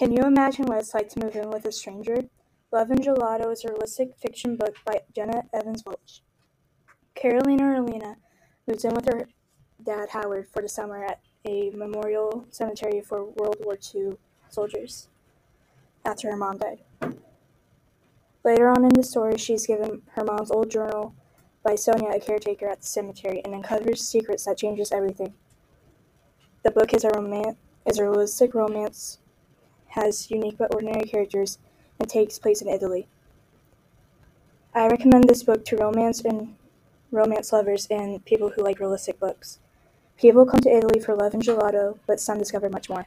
imagine what it's like to move in with a stranger? Love and Gelato is a realistic fiction book by Jenna Evans Welch. Carolina Erlina moves in with her dad Howard for the summer at a memorial cemetery for World War II soldiers after her mom died. Later on in the story, she's given her mom's old journal by Sonia, a caretaker at the cemetery, and uncovers secrets that changes everything. The book is a romance, is a realistic romance, has unique but ordinary characters, and takes place in Italy. I recommend this book to romance and romance lovers and people who like realistic books. People come to Italy for love and gelato, but some discover much more.